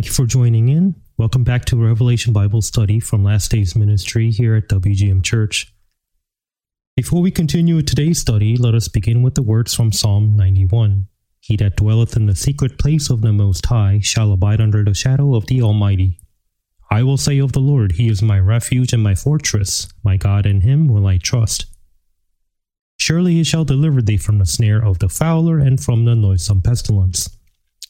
Thank you for joining in. Welcome back to Revelation Bible Study from Last Days Ministry here at WGM Church. Before we continue today's study, let us begin with the words from Psalm 91. He that dwelleth in the secret place of the Most High shall abide under the shadow of the Almighty. I will say of the Lord, He is my refuge and my fortress, my God, in Him will I trust. Surely He shall deliver thee from the snare of the fowler and from the noisome pestilence.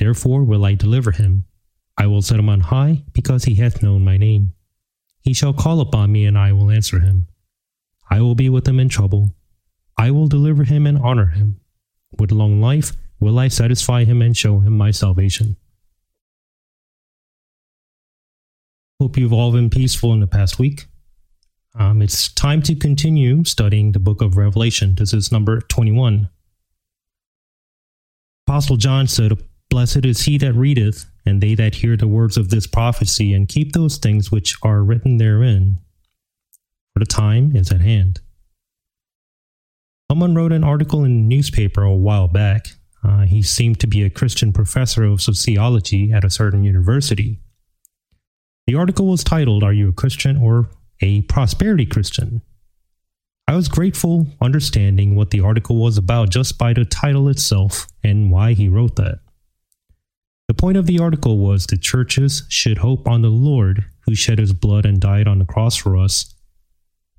Therefore will I deliver him. I will set him on high, because he hath known my name. He shall call upon me, and I will answer him. I will be with him in trouble. I will deliver him and honor him. With long life will I satisfy him and show him my salvation. Hope you've all been peaceful in the past week. Um, it's time to continue studying the book of Revelation. This is number 21. Apostle John said, Blessed is he that readeth, and they that hear the words of this prophecy, and keep those things which are written therein, for the time is at hand. Someone wrote an article in a newspaper a while back. Uh, he seemed to be a Christian professor of sociology at a certain university. The article was titled, Are You a Christian or a Prosperity Christian? I was grateful understanding what the article was about just by the title itself and why he wrote that. The point of the article was that churches should hope on the Lord who shed his blood and died on the cross for us,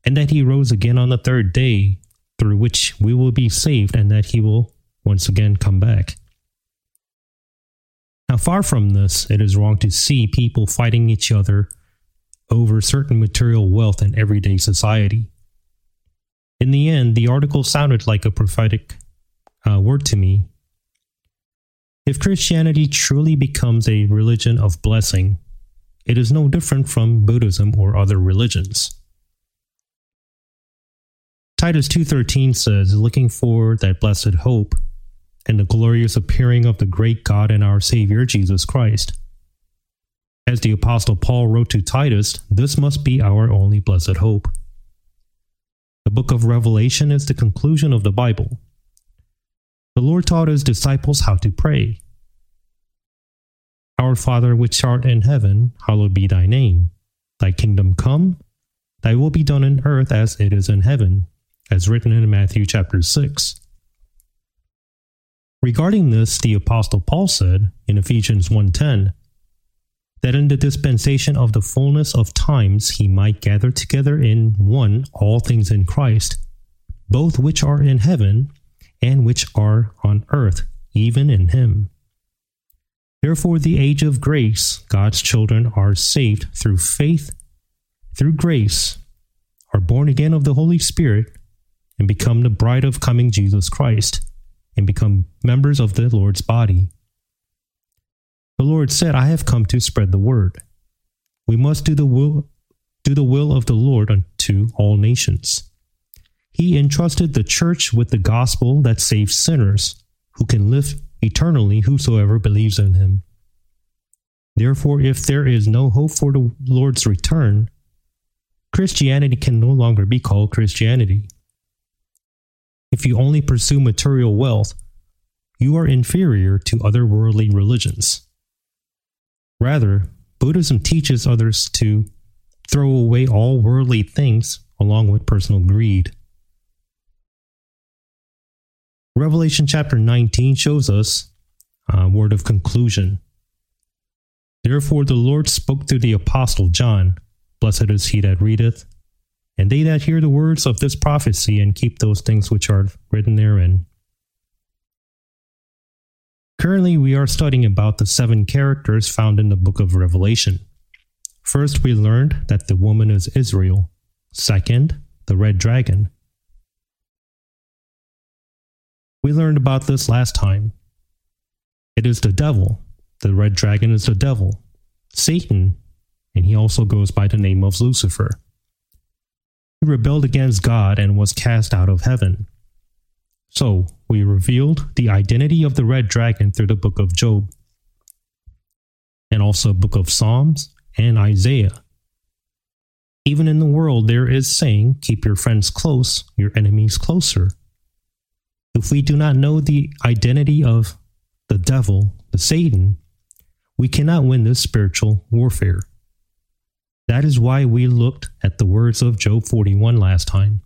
and that he rose again on the third day, through which we will be saved, and that he will once again come back. Now, far from this, it is wrong to see people fighting each other over certain material wealth in everyday society. In the end, the article sounded like a prophetic uh, word to me if Christianity truly becomes a religion of blessing, it is no different from Buddhism or other religions. Titus 2:13 says, "Looking for that blessed hope and the glorious appearing of the great God and our Savior Jesus Christ." As the apostle Paul wrote to Titus, this must be our only blessed hope. The book of Revelation is the conclusion of the Bible, the Lord taught his disciples how to pray. Our Father which art in heaven, hallowed be thy name. Thy kingdom come, thy will be done in earth as it is in heaven, as written in Matthew chapter 6. Regarding this, the apostle Paul said in Ephesians 1:10 that in the dispensation of the fullness of times he might gather together in one all things in Christ, both which are in heaven and which are on earth, even in him. Therefore, the age of grace, God's children are saved through faith, through grace, are born again of the Holy Spirit, and become the bride of coming Jesus Christ, and become members of the Lord's body. The Lord said, I have come to spread the word. We must do the will, do the will of the Lord unto all nations. He entrusted the church with the gospel that saves sinners, who can live eternally whosoever believes in him. Therefore, if there is no hope for the Lord's return, Christianity can no longer be called Christianity. If you only pursue material wealth, you are inferior to other worldly religions. Rather, Buddhism teaches others to throw away all worldly things along with personal greed. Revelation chapter 19 shows us a word of conclusion. Therefore the Lord spoke through the apostle John Blessed is he that readeth, and they that hear the words of this prophecy and keep those things which are written therein. Currently, we are studying about the seven characters found in the book of Revelation. First, we learned that the woman is Israel. Second, the red dragon. We learned about this last time. It is the devil. The red dragon is the devil, Satan, and he also goes by the name of Lucifer. He rebelled against God and was cast out of heaven. So, we revealed the identity of the red dragon through the book of Job, and also book of Psalms and Isaiah. Even in the world, there is saying, Keep your friends close, your enemies closer. If we do not know the identity of the devil, the Satan, we cannot win this spiritual warfare. That is why we looked at the words of Job 41 last time.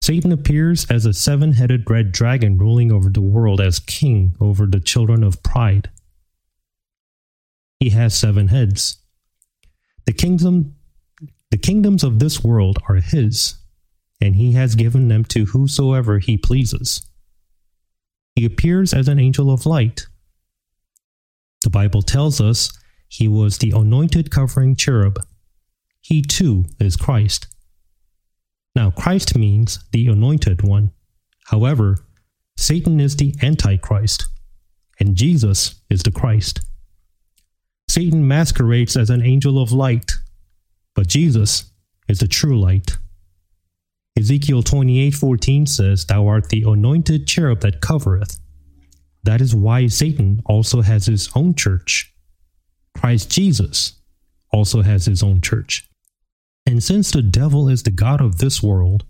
Satan appears as a seven headed red dragon ruling over the world as king over the children of pride. He has seven heads. The kingdom the kingdoms of this world are his, and he has given them to whosoever he pleases. He appears as an angel of light. The Bible tells us he was the anointed covering cherub. He too is Christ. Now, Christ means the anointed one. However, Satan is the Antichrist, and Jesus is the Christ. Satan masquerades as an angel of light, but Jesus is the true light. Ezekiel 28:14 says, Thou art the anointed cherub that covereth. That is why Satan also has his own church. Christ Jesus also has his own church. And since the devil is the God of this world,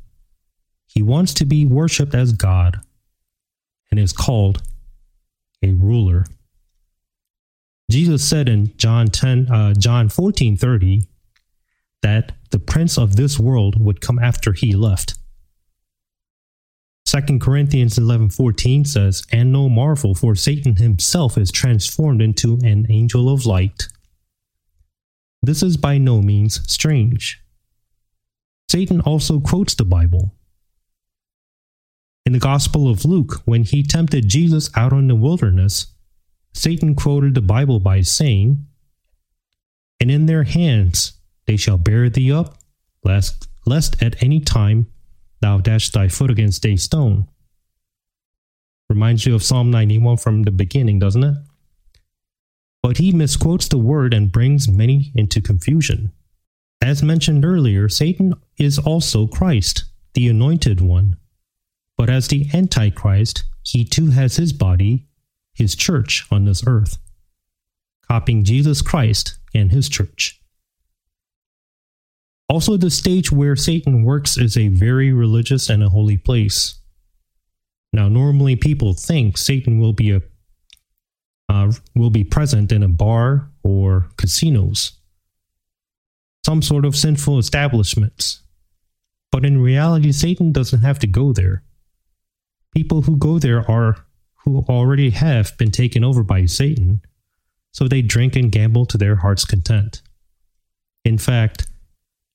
he wants to be worshiped as God and is called a ruler. Jesus said in John 10, uh, John 14 30, that the prince of this world would come after he left. 2 Corinthians 11:14 says, "And no marvel, for Satan himself is transformed into an angel of light." This is by no means strange. Satan also quotes the Bible. In the Gospel of Luke, when he tempted Jesus out in the wilderness, Satan quoted the Bible by saying, And in their hands they shall bear thee up, lest, lest at any time thou dash thy foot against a stone. Reminds you of Psalm 91 from the beginning, doesn't it? But he misquotes the word and brings many into confusion. As mentioned earlier, Satan is also Christ, the anointed one. But as the Antichrist, he too has his body, his church on this earth, copying Jesus Christ and his church. Also, the stage where Satan works is a very religious and a holy place. Now, normally people think Satan will be a uh, will be present in a bar or casinos, some sort of sinful establishments. But in reality, Satan doesn't have to go there. People who go there are who already have been taken over by Satan, so they drink and gamble to their heart's content. In fact,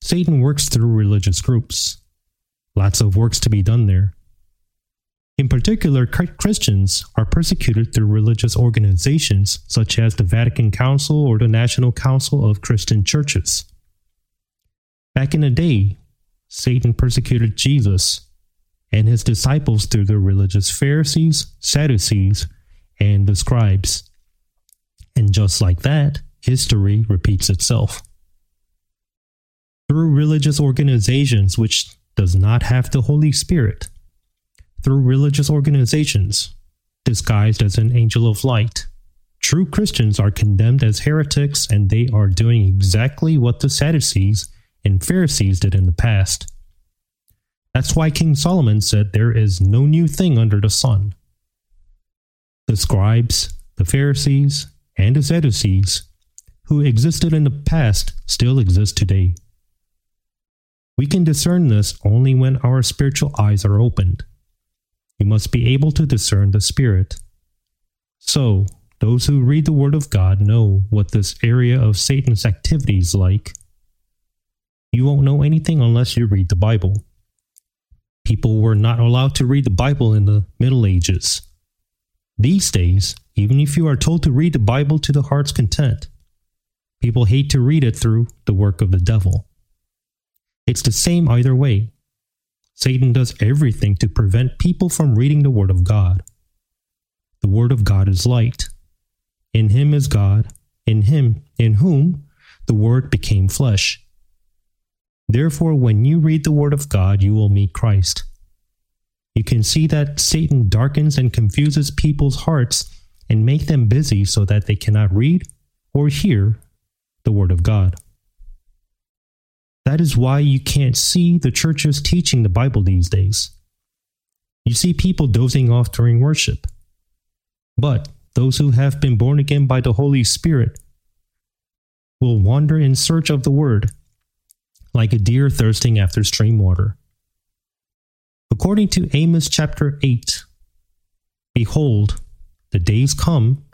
Satan works through religious groups. Lots of works to be done there. In particular, Christians are persecuted through religious organizations such as the Vatican Council or the National Council of Christian Churches. Back in the day, Satan persecuted Jesus and his disciples through the religious Pharisees, Sadducees, and the scribes. And just like that, history repeats itself through religious organizations which does not have the Holy Spirit, through religious organizations disguised as an angel of light. True Christians are condemned as heretics and they are doing exactly what the Sadducees and Pharisees did in the past. That's why King Solomon said there is no new thing under the sun. The scribes, the Pharisees, and the Sadducees, who existed in the past, still exist today. We can discern this only when our spiritual eyes are opened. We must be able to discern the Spirit. So, those who read the Word of God know what this area of Satan's activity is like. You won't know anything unless you read the Bible. People were not allowed to read the Bible in the Middle Ages. These days, even if you are told to read the Bible to the heart's content, people hate to read it through the work of the devil. It's the same either way. Satan does everything to prevent people from reading the Word of God. The Word of God is light. In him is God, in him, in whom the Word became flesh. Therefore, when you read the Word of God, you will meet Christ. You can see that Satan darkens and confuses people's hearts and make them busy so that they cannot read or hear the Word of God. That is why you can't see the churches teaching the Bible these days. You see people dozing off during worship. But those who have been born again by the Holy Spirit will wander in search of the Word, like a deer thirsting after stream water. According to Amos chapter 8, Behold, the days come,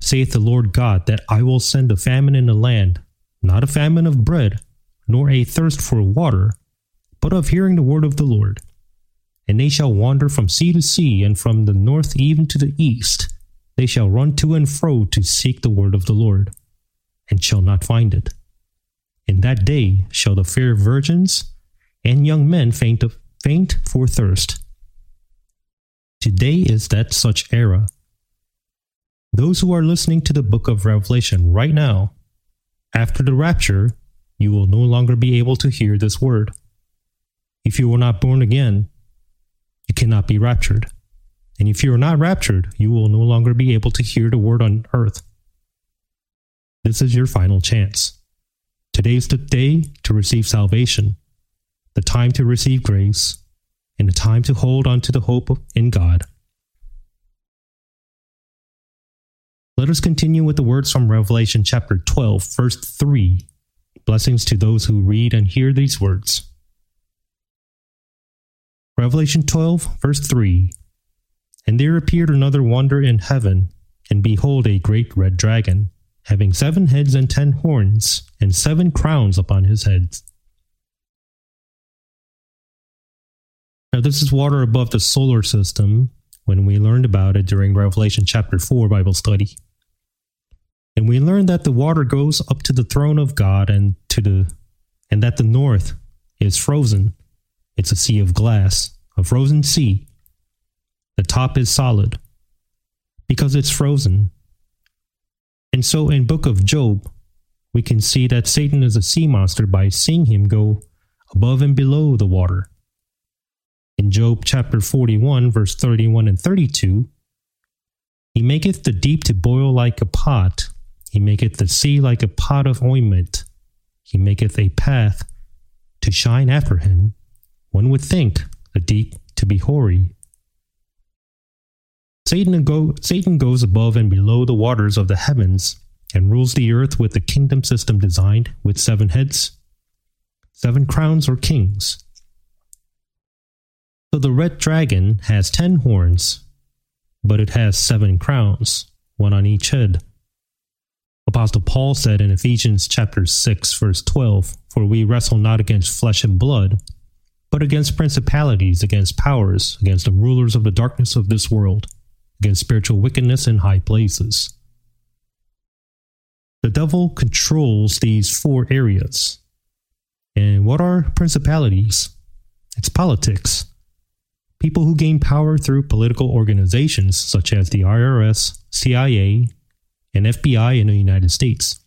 saith the Lord God, that I will send a famine in the land, not a famine of bread, nor a thirst for water, but of hearing the word of the Lord. And they shall wander from sea to sea, and from the north even to the east they shall run to and fro to seek the word of the Lord, and shall not find it. In that day shall the fair virgins and young men faint, of, faint for thirst. Today is that such era. Those who are listening to the book of Revelation right now, after the rapture, you will no longer be able to hear this word. If you are not born again, you cannot be raptured. And if you are not raptured, you will no longer be able to hear the word on earth. This is your final chance. Today is the day to receive salvation, the time to receive grace, and the time to hold on to the hope in God. Let us continue with the words from Revelation chapter 12, verse 3. Blessings to those who read and hear these words. Revelation 12, verse 3 and there appeared another wonder in heaven, and behold, a great red dragon, having seven heads and ten horns, and seven crowns upon his heads. Now, this is water above the solar system when we learned about it during Revelation chapter 4 Bible study. And we learn that the water goes up to the throne of God and to the and that the north is frozen. It's a sea of glass, a frozen sea the top is solid because it's frozen. And so in book of Job, we can see that Satan is a sea monster by seeing him go above and below the water. In Job chapter 41, verse 31 and 32, he maketh the deep to boil like a pot, he maketh the sea like a pot of ointment, he maketh a path to shine after him. One would think the deep to be hoary, Satan, go, Satan goes above and below the waters of the heavens and rules the earth with a kingdom system designed with seven heads, seven crowns or kings. So the red dragon has ten horns, but it has seven crowns, one on each head. Apostle Paul said in Ephesians chapter 6 verse 12, "For we wrestle not against flesh and blood, but against principalities, against powers, against the rulers of the darkness of this world." against spiritual wickedness in high places. The devil controls these four areas. And what are principalities? It's politics. People who gain power through political organizations such as the IRS, CIA, and FBI in the United States.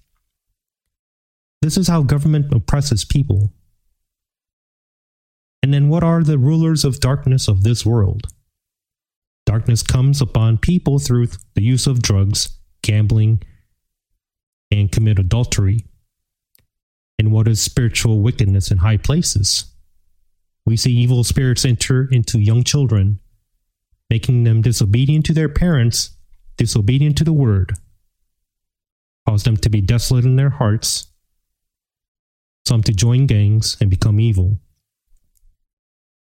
This is how government oppresses people. And then what are the rulers of darkness of this world? Darkness comes upon people through the use of drugs, gambling, and commit adultery. And what is spiritual wickedness in high places? We see evil spirits enter into young children, making them disobedient to their parents, disobedient to the word, cause them to be desolate in their hearts, some to join gangs and become evil.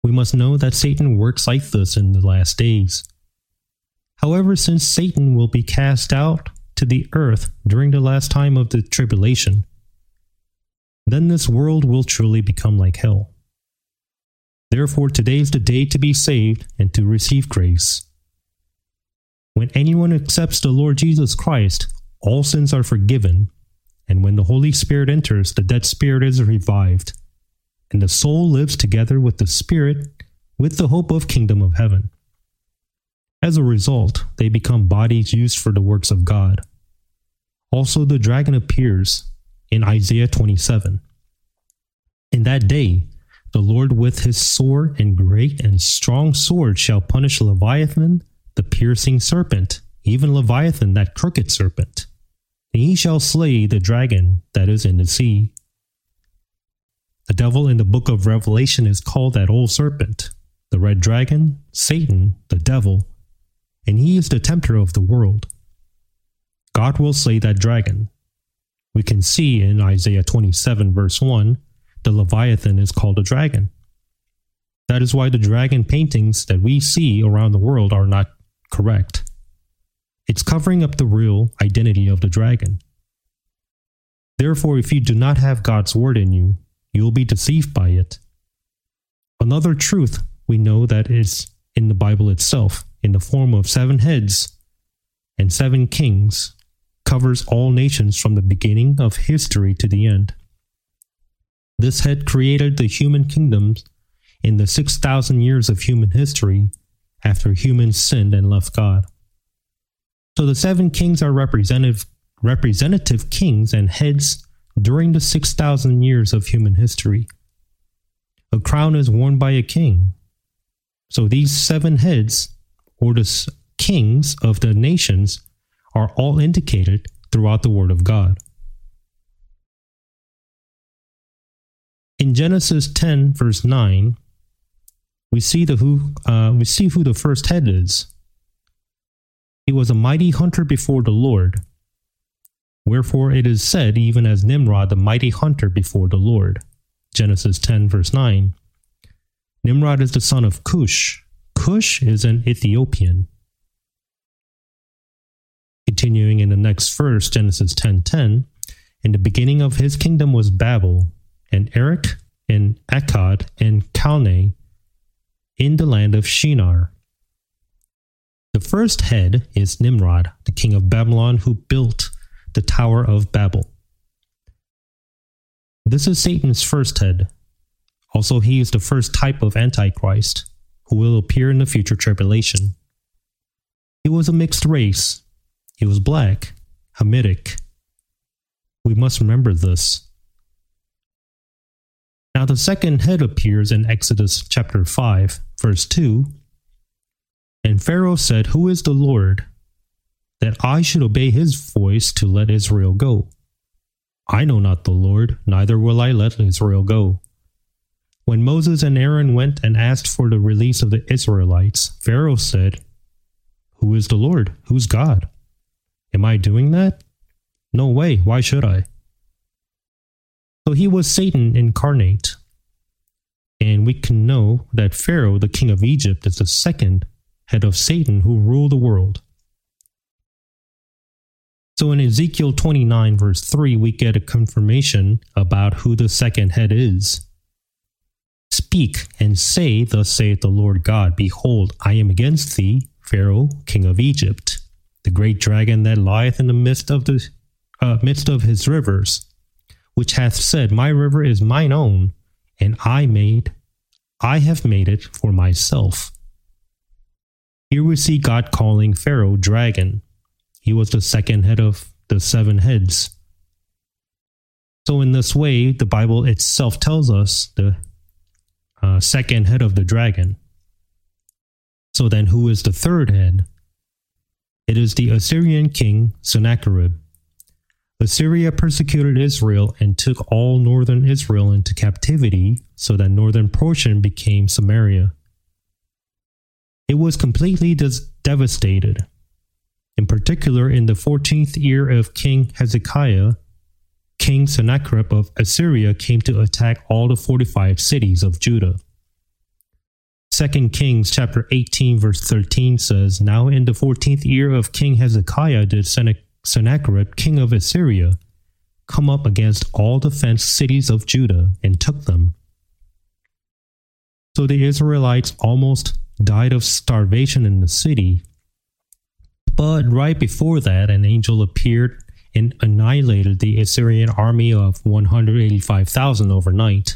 We must know that Satan works like this in the last days. However, since Satan will be cast out to the earth during the last time of the tribulation, then this world will truly become like hell. Therefore, today is the day to be saved and to receive grace. When anyone accepts the Lord Jesus Christ, all sins are forgiven, and when the Holy Spirit enters, the dead spirit is revived, and the soul lives together with the Spirit with the hope of kingdom of heaven. As a result, they become bodies used for the works of God. Also, the dragon appears in Isaiah 27. In that day, the Lord with his sword and great and strong sword shall punish Leviathan, the piercing serpent, even Leviathan, that crooked serpent. And he shall slay the dragon that is in the sea. The devil in the book of Revelation is called that old serpent, the red dragon, Satan, the devil, and he is the tempter of the world. God will slay that dragon. We can see in Isaiah 27, verse 1, the Leviathan is called a dragon. That is why the dragon paintings that we see around the world are not correct. It's covering up the real identity of the dragon. Therefore, if you do not have God's word in you, you will be deceived by it. Another truth we know that is in the Bible itself, in the form of seven heads and seven kings, covers all nations from the beginning of history to the end. This head created the human kingdoms in the 6,000 years of human history after humans sinned and left God. So the seven kings are representative, representative kings and heads during the 6,000 years of human history. A crown is worn by a king. So these seven heads, or the kings of the nations, are all indicated throughout the Word of God. in Genesis 10, verse 9, we see the who uh, we see who the first head is. He was a mighty hunter before the Lord. Wherefore it is said, even as Nimrod, the mighty hunter before the Lord. Genesis 10, verse 9. Nimrod is the son of Cush. Cush is an Ethiopian. Continuing in the next verse, Genesis 10:10, 10, in the beginning of his kingdom was Babel, and Erech and Akkad and Calneh in the land of Shinar. The first head is Nimrod, the king of Babylon, who built the Tower of Babel. This is Satan's first head. Also, he is the first type of Antichrist, who will appear in the future tribulation. He was a mixed race. He was black, Hamitic. We must remember this. Now, the second head appears in Exodus chapter 5, verse 2. And Pharaoh said, Who is the Lord, that I should obey his voice to let Israel go? I know not the Lord, neither will I let Israel go. When Moses and Aaron went and asked for the release of the Israelites, Pharaoh said, Who is the Lord? Who's God? Am I doing that? No way, why should I? So he was Satan incarnate. And we can know that Pharaoh, the king of Egypt, is the second head of Satan who ruled the world. So in Ezekiel 29, verse 3, we get a confirmation about who the second head is. Speak and say, Thus saith the Lord God, Behold, I am against thee, Pharaoh, king of Egypt, the great dragon that lieth in the midst of the uh, midst of his rivers, which hath said, My river is mine own, and I made, I have made it for myself. Here we see God calling Pharaoh dragon. He was the second head of the seven heads. So, in this way, the Bible itself tells us the uh, second head of the dragon. So, then who is the third head? It is the Assyrian king Sennacherib. Assyria persecuted Israel and took all northern Israel into captivity, so that northern portion became Samaria. It was completely devastated. In particular, in the 14th year of King Hezekiah, King Sennacherib of Assyria came to attack all the fortified cities of Judah. 2 Kings chapter 18 verse 13 says, Now in the 14th year of King Hezekiah did Sennacherib, king of Assyria, come up against all the fenced cities of Judah and took them. So the Israelites almost died of starvation in the city. But right before that, an angel appeared and annihilated the Assyrian army of 185,000 overnight.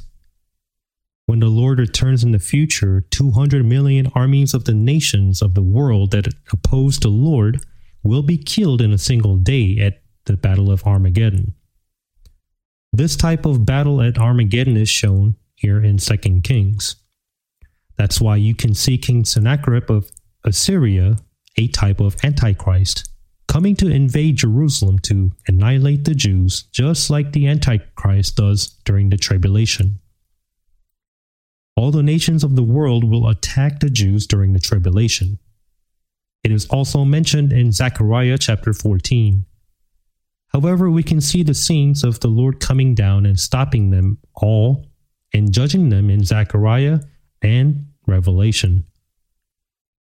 When the Lord returns in the future, 200 million armies of the nations of the world that oppose the Lord will be killed in a single day at the Battle of Armageddon. This type of battle at Armageddon is shown here in 2 Kings. That's why you can see King Sennacherib of Assyria, a type of Antichrist, coming to invade Jerusalem to annihilate the Jews, just like the Antichrist does during the tribulation. All the nations of the world will attack the Jews during the tribulation. It is also mentioned in Zechariah chapter 14. However, we can see the scenes of the Lord coming down and stopping them all and judging them in Zechariah and Revelation.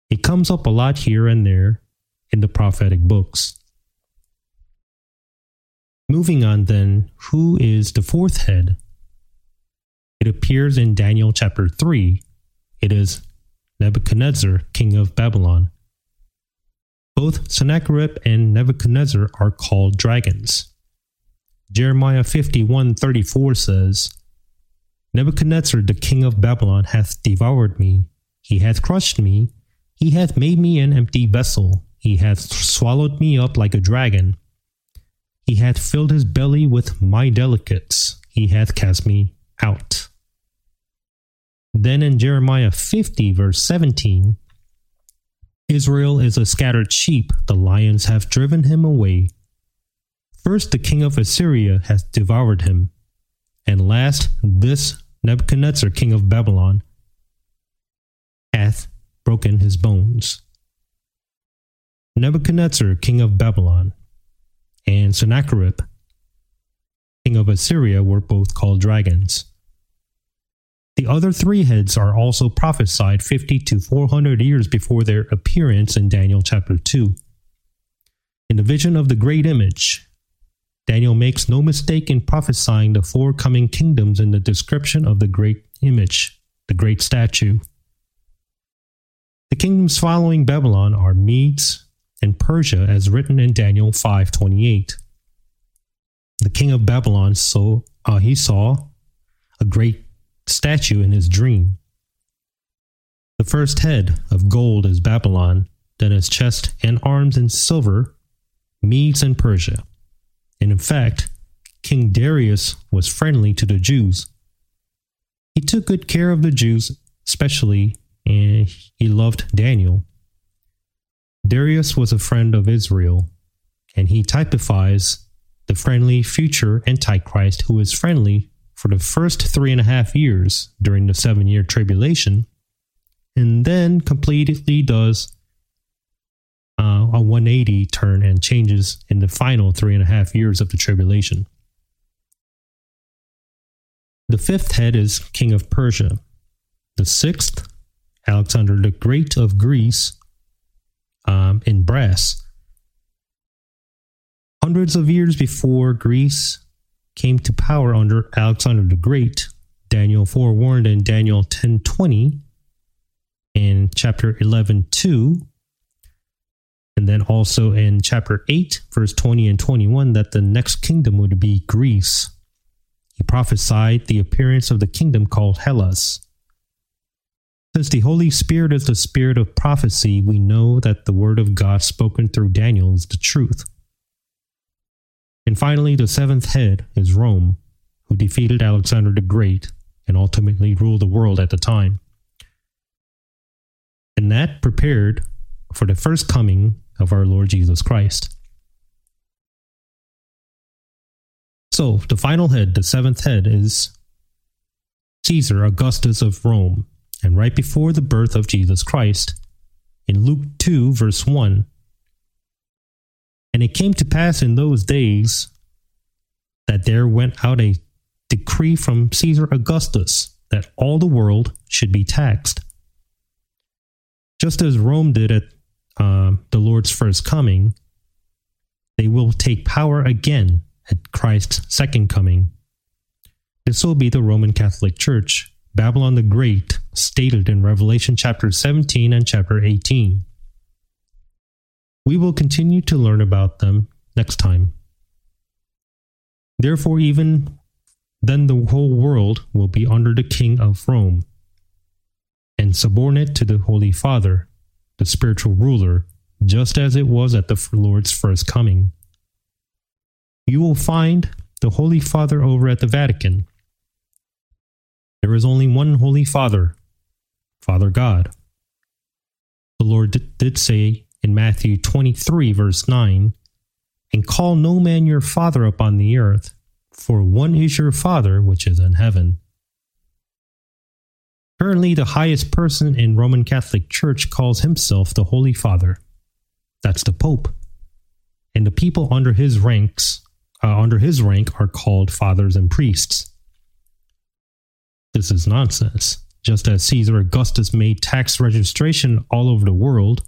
It comes up a lot here and there in the prophetic books. Moving on, then, who is the fourth head? It appears in Daniel chapter 3. It is Nebuchadnezzar, king of Babylon. Both Sennacherib and Nebuchadnezzar are called dragons. Jeremiah 51:34 says, Nebuchadnezzar the king of Babylon hath devoured me, he hath crushed me, he hath made me an empty vessel, he hath swallowed me up like a dragon. He hath filled his belly with my delicates, he hath cast me out. Then in Jeremiah 50, verse 17, Israel is a scattered sheep, the lions have driven him away. First, the king of Assyria has devoured him, and last, this Nebuchadnezzar, king of Babylon, hath broken his bones. Nebuchadnezzar, king of Babylon, and Sennacherib, king of Assyria, were both called dragons. The other three heads are also prophesied 50 to 400 years before their appearance in Daniel chapter 2. In the vision of the great image, Daniel makes no mistake in prophesying the four coming kingdoms in the description of the great image, the great statue. The kingdoms following Babylon are Medes and Persia as written in Daniel 5:28. The king of Babylon so uh, he saw a great statue in his dream. The first head of gold is Babylon, then his chest and arms in silver, Medes and Persia. And in fact, King Darius was friendly to the Jews. He took good care of the Jews, especially, and he loved Daniel. Darius was a friend of Israel, and he typifies the friendly future Antichrist who is friendly for the first three and a half years during the seven year tribulation, and then completely does uh, a 180 turn and changes in the final three and a half years of the tribulation. The fifth head is King of Persia. The sixth, Alexander the Great of Greece, um, in brass. Hundreds of years before Greece came to power under Alexander the Great, Daniel forewarned in Daniel 10:20 in chapter 11:2 and then also in chapter 8 verse 20 and 21 that the next kingdom would be Greece. He prophesied the appearance of the kingdom called Hellas. Since the Holy Spirit is the spirit of prophecy, we know that the word of God spoken through Daniel is the truth. And finally, the seventh head is Rome, who defeated Alexander the Great and ultimately ruled the world at the time. And that prepared for the first coming of our Lord Jesus Christ. So, the final head, the seventh head, is Caesar Augustus of Rome. And right before the birth of Jesus Christ, in Luke 2, verse 1, and it came to pass in those days that there went out a decree from Caesar Augustus that all the world should be taxed. Just as Rome did at uh, the Lord's first coming, they will take power again at Christ's second coming. This will be the Roman Catholic Church, Babylon the Great, stated in Revelation chapter 17 and chapter 18. We will continue to learn about them next time. Therefore, even then, the whole world will be under the king of Rome and subordinate to the Holy Father, the spiritual ruler, just as it was at the Lord's first coming. You will find the Holy Father over at the Vatican. There is only one Holy Father, Father God. The Lord did say in Matthew 23, verse 9, and call no man your father upon the earth, for one is your Father which is in heaven. Currently, the highest person in Roman Catholic Church calls himself the Holy Father. That's the Pope. And the people under his ranks, uh, under his rank, are called fathers and priests. This is nonsense. Just as Caesar Augustus made tax registration all over the world,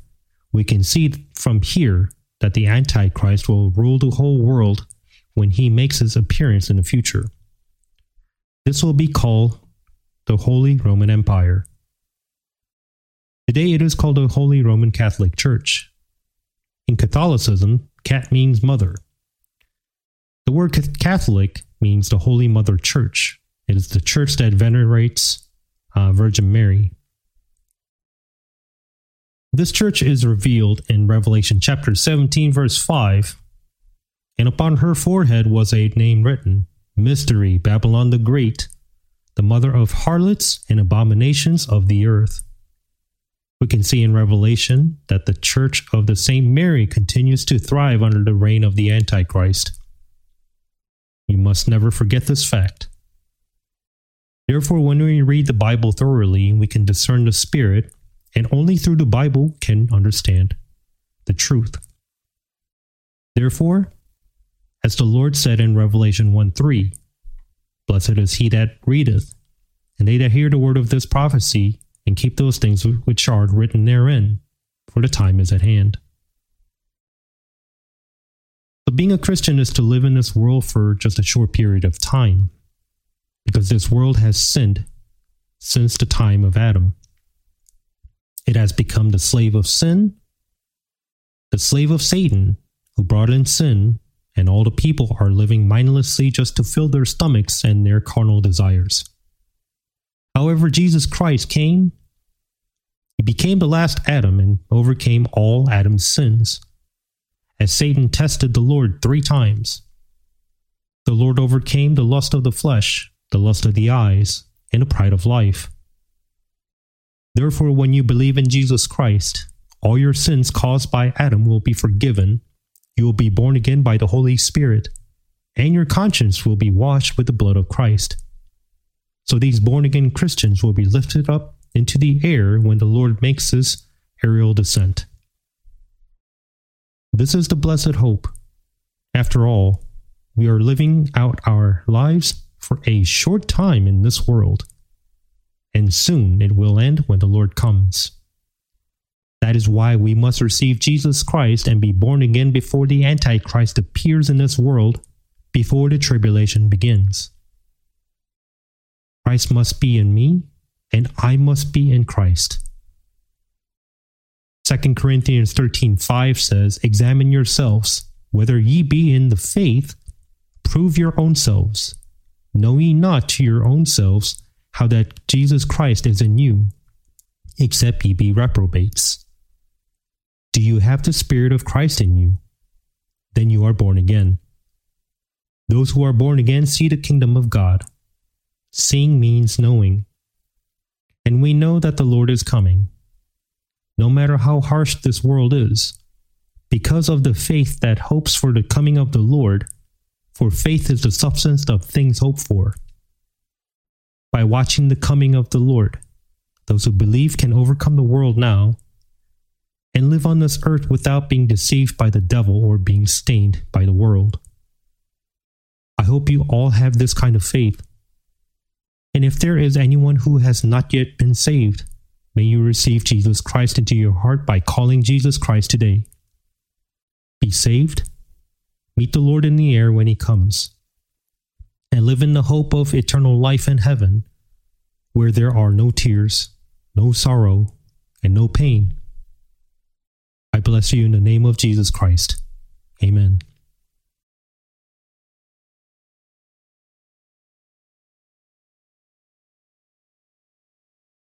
we can see from here that the Antichrist will rule the whole world when he makes his appearance in the future. This will be called the Holy Roman Empire. Today it is called the Holy Roman Catholic Church. In Catholicism, cat means mother. The word Catholic means the Holy Mother Church. It is the church that venerates uh, Virgin Mary. This church is revealed in Revelation chapter 17, verse 5. And upon her forehead was a name written Mystery, Babylon the Great, the mother of harlots and abominations of the earth. We can see in Revelation that the church of the Saint Mary continues to thrive under the reign of the Antichrist. You must never forget this fact. Therefore, when we read the Bible thoroughly, we can discern the Spirit, and only through the Bible can understand the truth. Therefore, as the Lord said in Revelation 1 3, Blessed is he that readeth, and they that hear the word of this prophecy, and keep those things which are written therein, for the time is at hand. So, being a Christian is to live in this world for just a short period of time, because this world has sinned since the time of Adam. It has become the slave of sin, the slave of Satan, who brought in sin and all the people are living mindlessly just to fill their stomachs and their carnal desires. However, Jesus Christ came, he became the last Adam and overcame all Adam's sins. As Satan tested the Lord three times, the Lord overcame the lust of the flesh, the lust of the eyes, and the pride of life. Therefore, when you believe in Jesus Christ, all your sins caused by Adam will be forgiven you will be born again by the Holy Spirit, and your conscience will be washed with the blood of Christ. So these born again Christians will be lifted up into the air when the Lord makes his aerial descent. This is the blessed hope. After all, we are living out our lives for a short time in this world, and soon it will end when the Lord comes. That is why we must receive Jesus Christ and be born again before the Antichrist appears in this world, before the tribulation begins. Christ must be in me, and I must be in Christ. 2 Corinthians 13:5 says, "Examine yourselves whether ye be in the faith, prove your own selves. Know ye not to your own selves how that Jesus Christ is in you, except ye be reprobates." Do you have the Spirit of Christ in you? Then you are born again. Those who are born again see the kingdom of God. Seeing means knowing. And we know that the Lord is coming. No matter how harsh this world is, because of the faith that hopes for the coming of the Lord, for faith is the substance of things hoped for. By watching the coming of the Lord, those who believe can overcome the world now and live on this earth without being deceived by the devil or being stained by the world. I hope you all have this kind of faith. And if there is anyone who has not yet been saved, May you receive Jesus Christ into your heart by calling Jesus Christ today. Be saved, meet the Lord in the air when he comes, and live in the hope of eternal life in heaven, where there are no tears, no sorrow, and no pain. I bless you in the name of Jesus Christ. Amen.